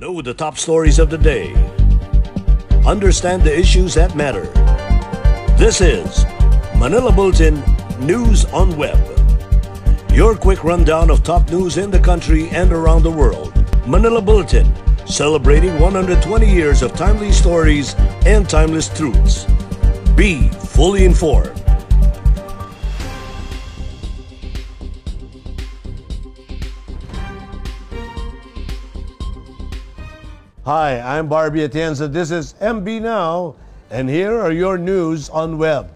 Know the top stories of the day. Understand the issues that matter. This is Manila Bulletin News on Web. Your quick rundown of top news in the country and around the world. Manila Bulletin, celebrating 120 years of timely stories and timeless truths. Be fully informed. Hi, I'm Barbie Atienza. This is MB Now, and here are your news on web.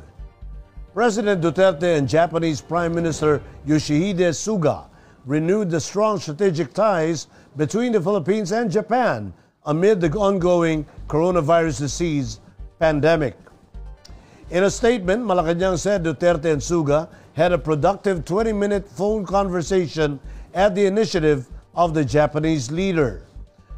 President Duterte and Japanese Prime Minister Yoshihide Suga renewed the strong strategic ties between the Philippines and Japan amid the ongoing coronavirus disease pandemic. In a statement, Malacanang said Duterte and Suga had a productive 20-minute phone conversation at the initiative of the Japanese leader.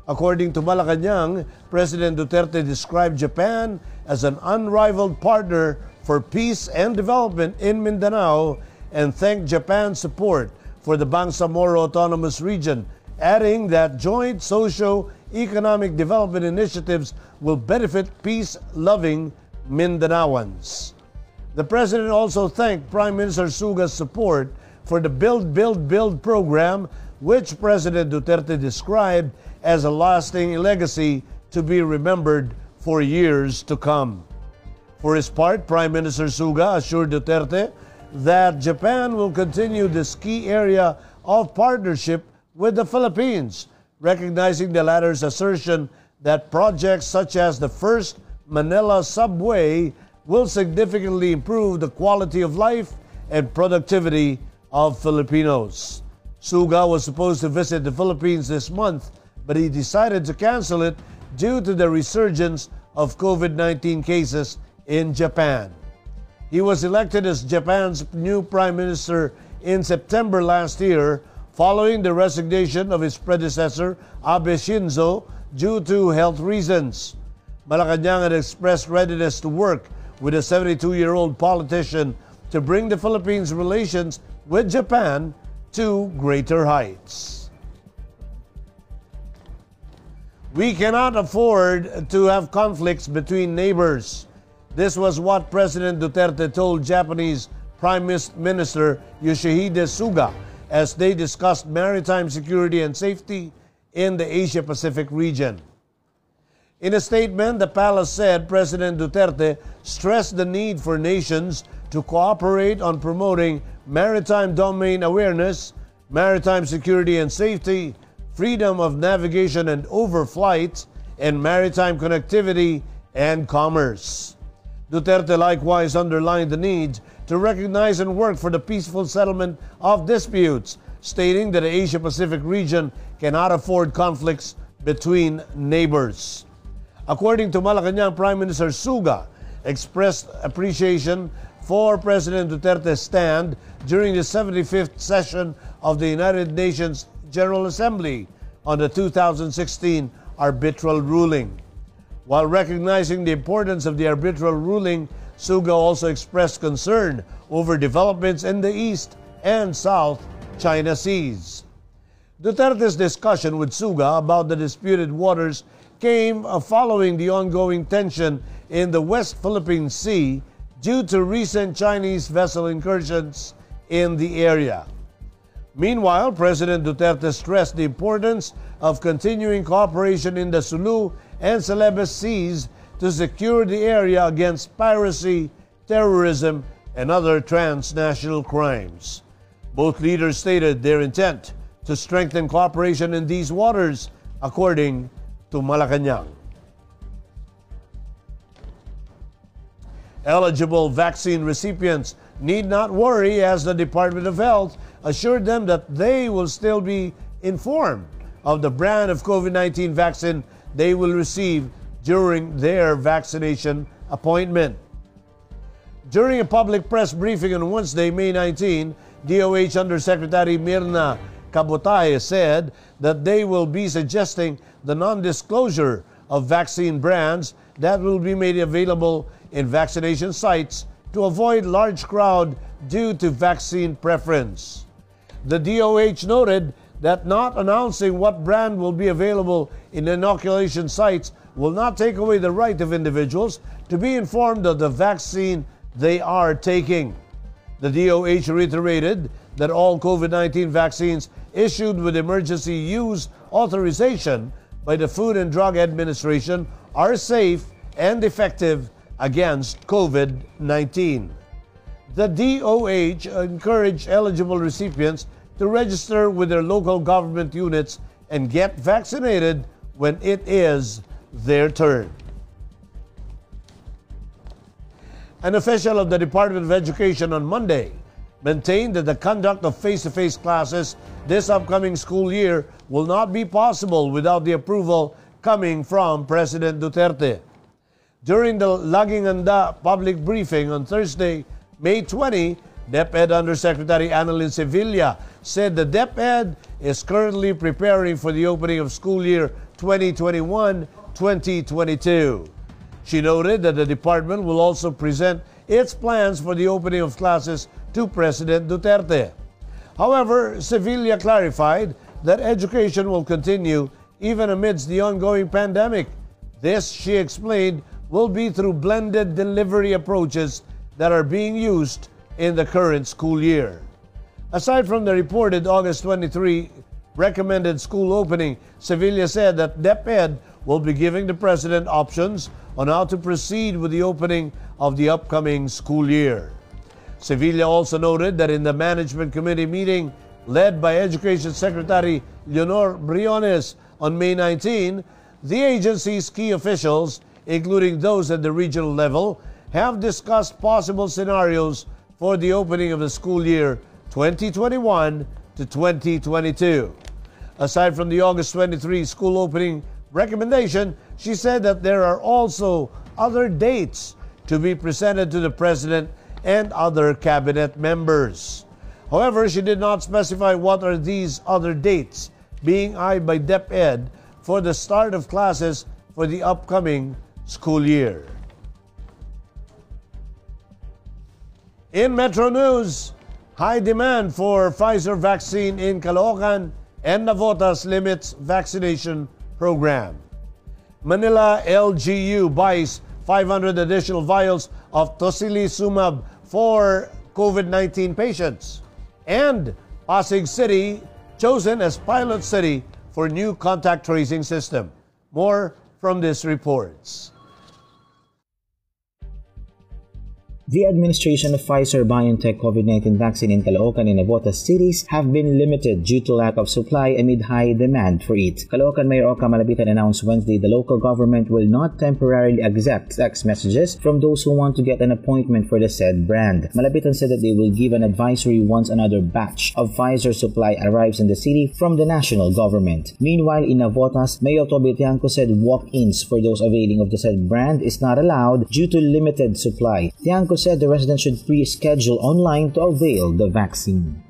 According to Malacanang, President Duterte described Japan as an unrivaled partner for peace and development in Mindanao and thanked Japan's support for the Bangsamoro Autonomous Region, adding that joint socio-economic development initiatives will benefit peace-loving Mindanaoans. The President also thanked Prime Minister Suga's support for the Build, Build, Build program, which President Duterte described as a lasting legacy to be remembered for years to come. For his part, Prime Minister Suga assured Duterte that Japan will continue this key area of partnership with the Philippines, recognizing the latter's assertion that projects such as the first Manila subway will significantly improve the quality of life and productivity of Filipinos. Suga was supposed to visit the Philippines this month but he decided to cancel it due to the resurgence of COVID 19 cases in Japan. He was elected as Japan's new prime minister in September last year following the resignation of his predecessor, Abe Shinzo, due to health reasons. Malacanang had expressed readiness to work with a 72 year old politician to bring the Philippines' relations with Japan to greater heights. We cannot afford to have conflicts between neighbors. This was what President Duterte told Japanese Prime Minister Yoshihide Suga as they discussed maritime security and safety in the Asia Pacific region. In a statement, the palace said President Duterte stressed the need for nations to cooperate on promoting maritime domain awareness, maritime security and safety, freedom of navigation and overflight, and maritime connectivity and commerce. Duterte likewise underlined the need to recognize and work for the peaceful settlement of disputes, stating that the Asia Pacific region cannot afford conflicts between neighbors. According to Malacanang Prime Minister Suga, expressed appreciation for President Duterte's stand during the 75th session of the United Nations General Assembly on the 2016 arbitral ruling. While recognizing the importance of the arbitral ruling, Suga also expressed concern over developments in the East and South China Seas. Duterte's discussion with Suga about the disputed waters came following the ongoing tension in the West Philippine Sea due to recent Chinese vessel incursions in the area. Meanwhile, President Duterte stressed the importance of continuing cooperation in the Sulu and Celebes Seas to secure the area against piracy, terrorism, and other transnational crimes. Both leaders stated their intent to strengthen cooperation in these waters, according to Malacanang. Eligible vaccine recipients need not worry as the Department of Health assured them that they will still be informed of the brand of COVID 19 vaccine they will receive during their vaccination appointment. During a public press briefing on Wednesday, May 19, DOH Undersecretary Myrna Cabotaje said that they will be suggesting the non disclosure of vaccine brands that will be made available in vaccination sites to avoid large crowd due to vaccine preference. The DOH noted that not announcing what brand will be available in inoculation sites will not take away the right of individuals to be informed of the vaccine they are taking. The DOH reiterated that all COVID 19 vaccines issued with emergency use authorization by the Food and Drug Administration are safe and effective against COVID 19. The DOH encouraged eligible recipients to register with their local government units and get vaccinated when it is their turn. An official of the Department of Education on Monday maintained that the conduct of face to face classes this upcoming school year will not be possible without the approval coming from President Duterte. During the Laging Handa public briefing on Thursday, May 20, DepEd Undersecretary Annalyn Sevilla said the DepEd is currently preparing for the opening of school year 2021-2022. She noted that the department will also present its plans for the opening of classes to President Duterte. However, Sevilla clarified that education will continue even amidst the ongoing pandemic. This, she explained, will be through blended delivery approaches that are being used in the current school year. Aside from the reported August 23 recommended school opening, Sevilla said that DepEd will be giving the President options on how to proceed with the opening of the upcoming school year. Sevilla also noted that in the Management Committee meeting led by Education Secretary Leonor Briones on May 19, the agency's key officials, including those at the regional level, have discussed possible scenarios for the opening of the school year 2021 to 2022. Aside from the August 23 school opening recommendation, she said that there are also other dates to be presented to the President and other cabinet members. However, she did not specify what are these other dates being eyed by DepEd for the start of classes for the upcoming school year. In Metro News, high demand for Pfizer vaccine in Caloocan and Navotas limits vaccination program. Manila LGU buys 500 additional vials of tocilizumab for COVID-19 patients. And Pasig City chosen as pilot city for new contact tracing system. More from these reports. The administration of Pfizer-BioNTech COVID-19 vaccine in Caloocan and Navotas cities have been limited due to lack of supply amid high demand for it. Caloocan Mayor Oca Malapitan announced Wednesday the local government will not temporarily accept text messages from those who want to get an appointment for the said brand. Malapitan said that they will give an advisory once another batch of Pfizer supply arrives in the city from the national government. Meanwhile, in Navotas, Mayor Toby Tiangco said walk-ins for those availing of the said brand is not allowed due to limited supply. Said the residents should pre-schedule online to avail the vaccine.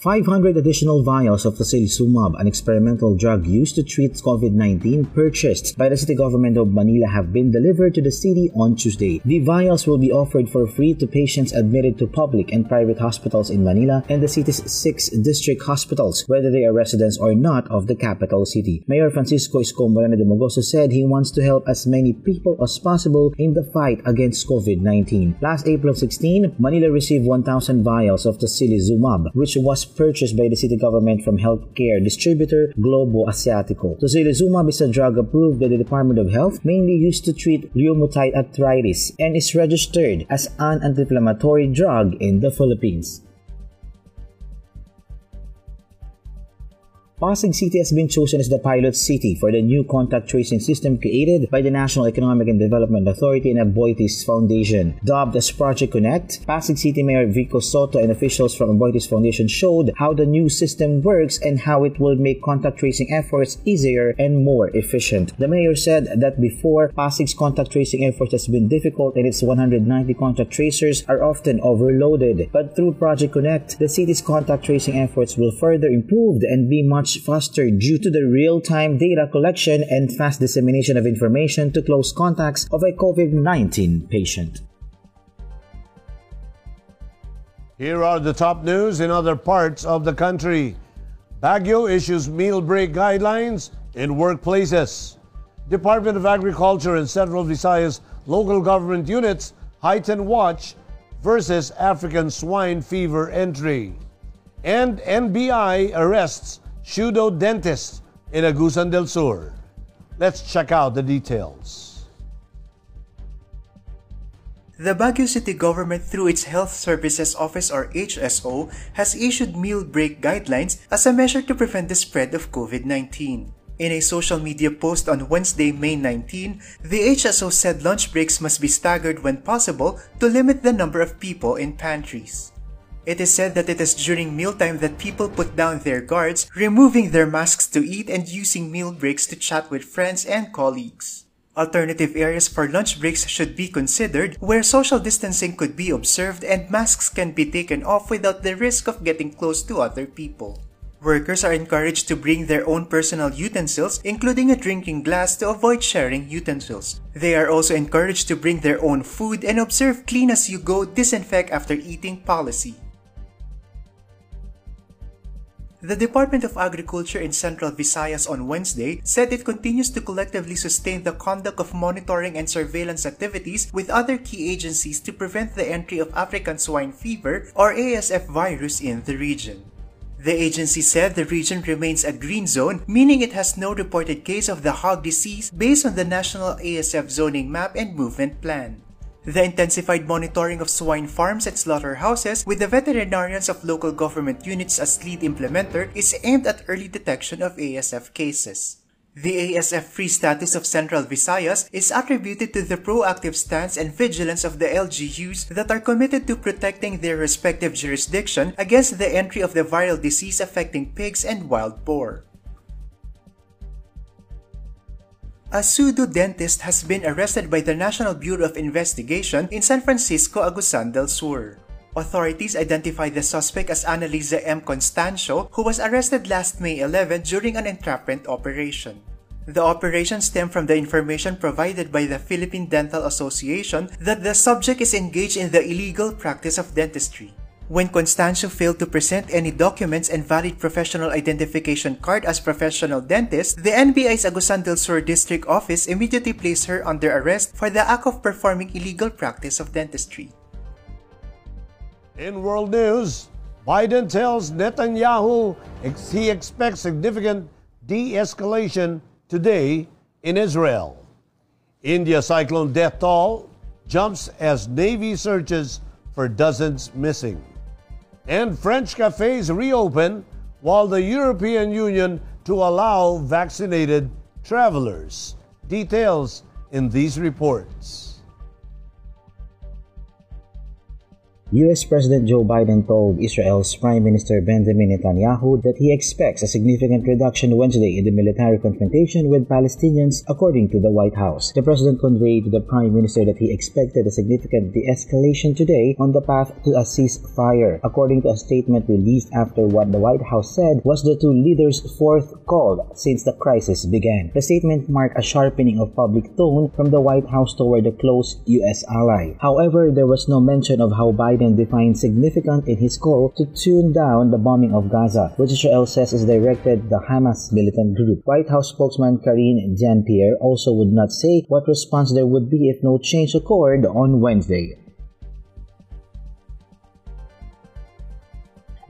500 additional vials of tocilizumab, an experimental drug used to treat COVID-19 purchased by the city government of Manila have been delivered to the city on Tuesday. The vials will be offered for free to patients admitted to public and private hospitals in Manila and the city's six district hospitals, whether they are residents or not of the capital city. Mayor Francisco Isko Moreno Domagoso said he wants to help as many people as possible in the fight against COVID-19. Last April 16, Manila received 1,000 vials of tocilizumab, which was purchased by the city government from healthcare distributor Globo Asiatico. Tocilizumab is a drug approved by the Department of Health, mainly used to treat rheumatoid arthritis, and is registered as an anti-inflammatory drug in the Philippines. Pasig City has been chosen as the pilot city for the new contact tracing system created by the National Economic and Development Authority and Aboitiz Foundation. Dubbed as Project Connect, Pasig City Mayor Vico Sotto and officials from Aboitiz Foundation showed how the new system works and how it will make contact tracing efforts easier and more efficient. The mayor said that before, Pasig's contact tracing efforts has been difficult and its 190 contact tracers are often overloaded. But through Project Connect, the city's contact tracing efforts will further improve and be much much faster due to the real-time data collection and fast dissemination of information to close contacts of a COVID-19 patient. Here are the top news in other parts of the country. Baguio issues meal break guidelines in workplaces. Department of Agriculture and Central Visayas local government units heighten watch versus African swine fever entry. And NBI arrests pseudo dentist in Agusan del Sur. Let's check out the details. The Baguio City government through its Health Services Office or HSO has issued meal break guidelines as a measure to prevent the spread of COVID-19. In a social media post on Wednesday, May 19, the HSO said lunch breaks must be staggered when possible to limit the number of people in pantries. It is said that it is during mealtime that people put down their guards, removing their masks to eat and using meal breaks to chat with friends and colleagues. Alternative areas for lunch breaks should be considered where social distancing could be observed and masks can be taken off without the risk of getting close to other people. Workers are encouraged to bring their own personal utensils, including a drinking glass to avoid sharing utensils. They are also encouraged to bring their own food and observe clean as you go, disinfect after eating policy. The Department of Agriculture in Central Visayas on Wednesday said it continues to collectively sustain the conduct of monitoring and surveillance activities with other key agencies to prevent the entry of African swine fever or ASF virus in the region. The agency said the region remains a green zone, meaning it has no reported case of the hog disease based on the national ASF zoning map and movement plan. The intensified monitoring of swine farms and slaughterhouses with the veterinarians of local government units as lead implementer is aimed at early detection of ASF cases. The ASF-free status of Central Visayas is attributed to the proactive stance and vigilance of the LGUs that are committed to protecting their respective jurisdiction against the entry of the viral disease affecting pigs and wild boar. A pseudo-dentist has been arrested by the National Bureau of Investigation in San Francisco, Agusan del Sur. Authorities identified the suspect as Annalisa M. Constancio, who was arrested last May 11 during an entrapment operation. The operation stemmed from the information provided by the Philippine Dental Association that the subject is engaged in the illegal practice of dentistry. When Constancio failed to present any documents and valid professional identification card as professional dentist, the NBI's Agusan del Sur District Office immediately placed her under arrest for the act of performing illegal practice of dentistry. In world news, Biden tells Netanyahu he expects significant de-escalation today in Israel. India cyclone death toll jumps as Navy searches for dozens missing and French cafes reopen while the European Union to allow vaccinated travelers. Details in these reports. US President Joe Biden told Israel's Prime Minister Benjamin Netanyahu that he expects a significant reduction Wednesday in the military confrontation with Palestinians, according to the White House. The president conveyed to the Prime Minister that he expected a significant de-escalation today on the path to a ceasefire, according to a statement released after what the White House said was the two leaders' fourth call since the crisis began. The statement marked a sharpening of public tone from the White House toward a close US ally. However, there was no mention of how Biden Biden defined significant in his call to tune down the bombing of Gaza, which Israel says is directed the Hamas militant group. White House spokesman Karine Jean-Pierre also would not say what response there would be if no change occurred on Wednesday.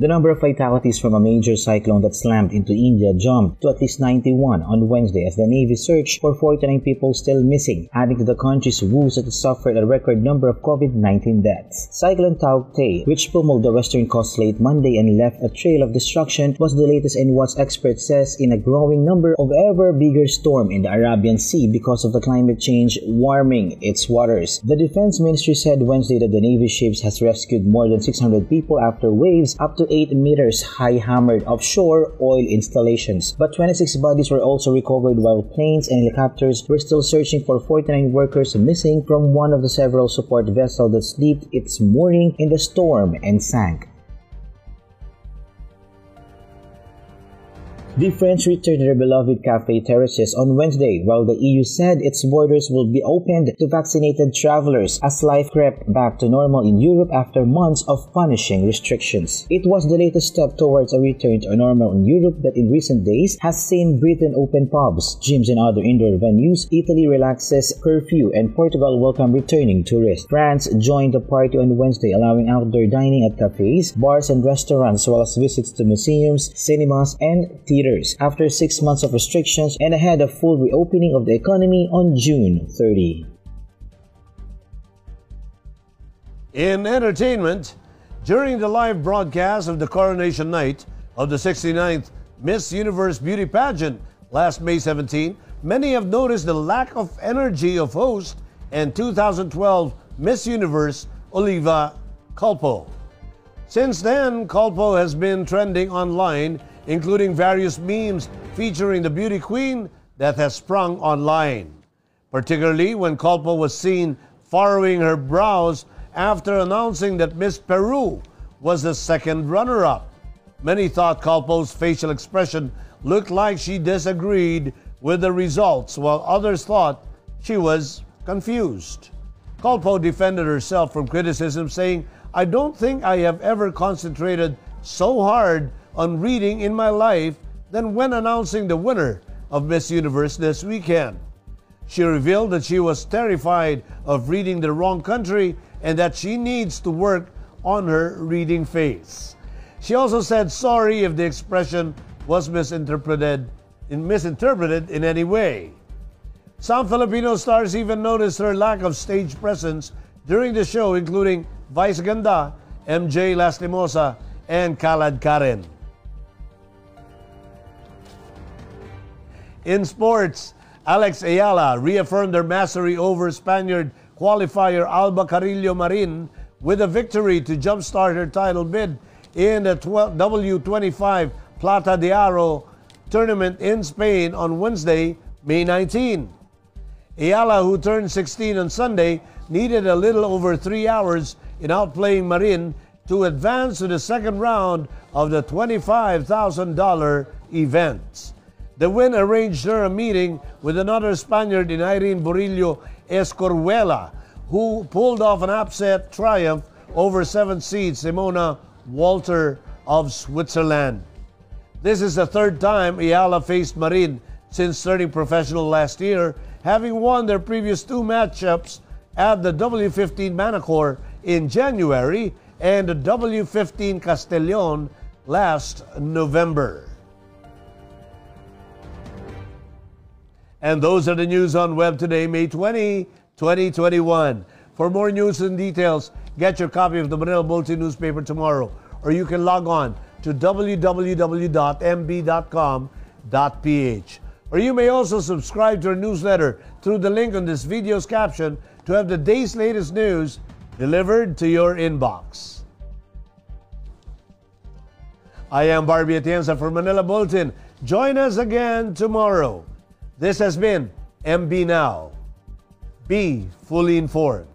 The number of fatalities from a major cyclone that slammed into India jumped to at least 91 on Wednesday as the Navy searched for 49 people still missing, adding to the country's woes that suffered a record number of COVID-19 deaths. Cyclone Tauktae, which pummeled the western coast late Monday and left a trail of destruction, was the latest in what experts says in a growing number of ever bigger storm in the Arabian Sea because of the climate change warming its waters. The Defense Ministry said Wednesday that the Navy ships has rescued more than 600 people after waves up to 8 meters high hammered offshore oil installations. But 26 bodies were also recovered while planes and helicopters were still searching for 49 workers missing from one of the several support vessels that slipped its mooring in the storm and sank. The French returned their beloved cafe terraces on Wednesday, while the EU said its borders will be opened to vaccinated travelers as life crept back to normal in Europe after months of punishing restrictions. It was the latest step towards a return to normal in Europe that in recent days has seen Britain open pubs, gyms and other indoor venues, Italy relaxes curfew, and Portugal welcome returning tourists. France joined the party on Wednesday, allowing outdoor dining at cafes, bars, and restaurants, as well as visits to museums, cinemas, and theaters after six months of restrictions and ahead of full reopening of the economy on June 30. In entertainment, during the live broadcast of the coronation night of the 69th Miss Universe Beauty Pageant last May 17, many have noticed the lack of energy of host and 2012 Miss Universe Olivia Culpo. Since then, Culpo has been trending online including various memes featuring the beauty queen that has sprung online, particularly when Culpo was seen furrowing her brows after announcing that Miss Peru was the second runner up. Many thought Culpo's facial expression looked like she disagreed with the results, while others thought she was confused. Culpo defended herself from criticism, saying, I don't think I have ever concentrated so hard on reading in my life than when announcing the winner of Miss Universe this weekend. She revealed that she was terrified of reading the wrong country and that she needs to work on her reading face. She also said sorry if the expression was misinterpreted in, misinterpreted in any way. Some Filipino stars even noticed her lack of stage presence during the show, including Vice Ganda, MJ Lastimosa, and Kalad Karen. In sports, Alex Eala reaffirmed their mastery over Spaniard qualifier Alba Carrillo Marin with a victory to jumpstart her title bid in the W25 Platja d'Aro tournament in Spain on Wednesday, May 19. Eala, who turned 16 on Sunday, needed a little over three hours in outplaying Marin to advance to the second round of the $25,000 event. The win arranged her a meeting with another Spaniard in Irene Burillo Escorihuela, who pulled off an upset triumph over seven seed Simona Waltert of Switzerland. This is the third time Eala faced Marin since turning professional last year, having won their previous two matchups at the W15 Manacor in January and the W15 Castellon last November. And those are the news on web today, May 20, 2021. For more news and details, get your copy of the Manila Bulletin newspaper tomorrow, or you can log on to www.mb.com.ph. Or you may also subscribe to our newsletter through the link on this video's caption to have the day's latest news delivered to your inbox. I am Barbie Atienza for Manila Bulletin. Join us again tomorrow. This has been MB Now. Be fully informed.